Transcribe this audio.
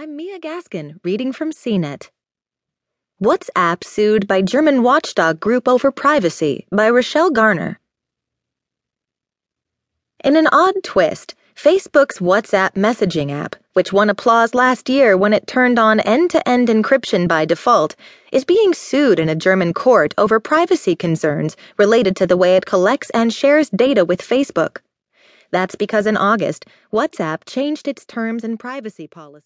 I'm Mia Gaskin, reading from CNET. WhatsApp sued by German watchdog group over privacy by Rochelle Garner. In an odd twist, Facebook's WhatsApp messaging app, which won applause last year when it turned on end to end encryption by default, is being sued in a German court over privacy concerns related to the way it collects and shares data with Facebook. That's because in August, WhatsApp changed its terms and privacy policy.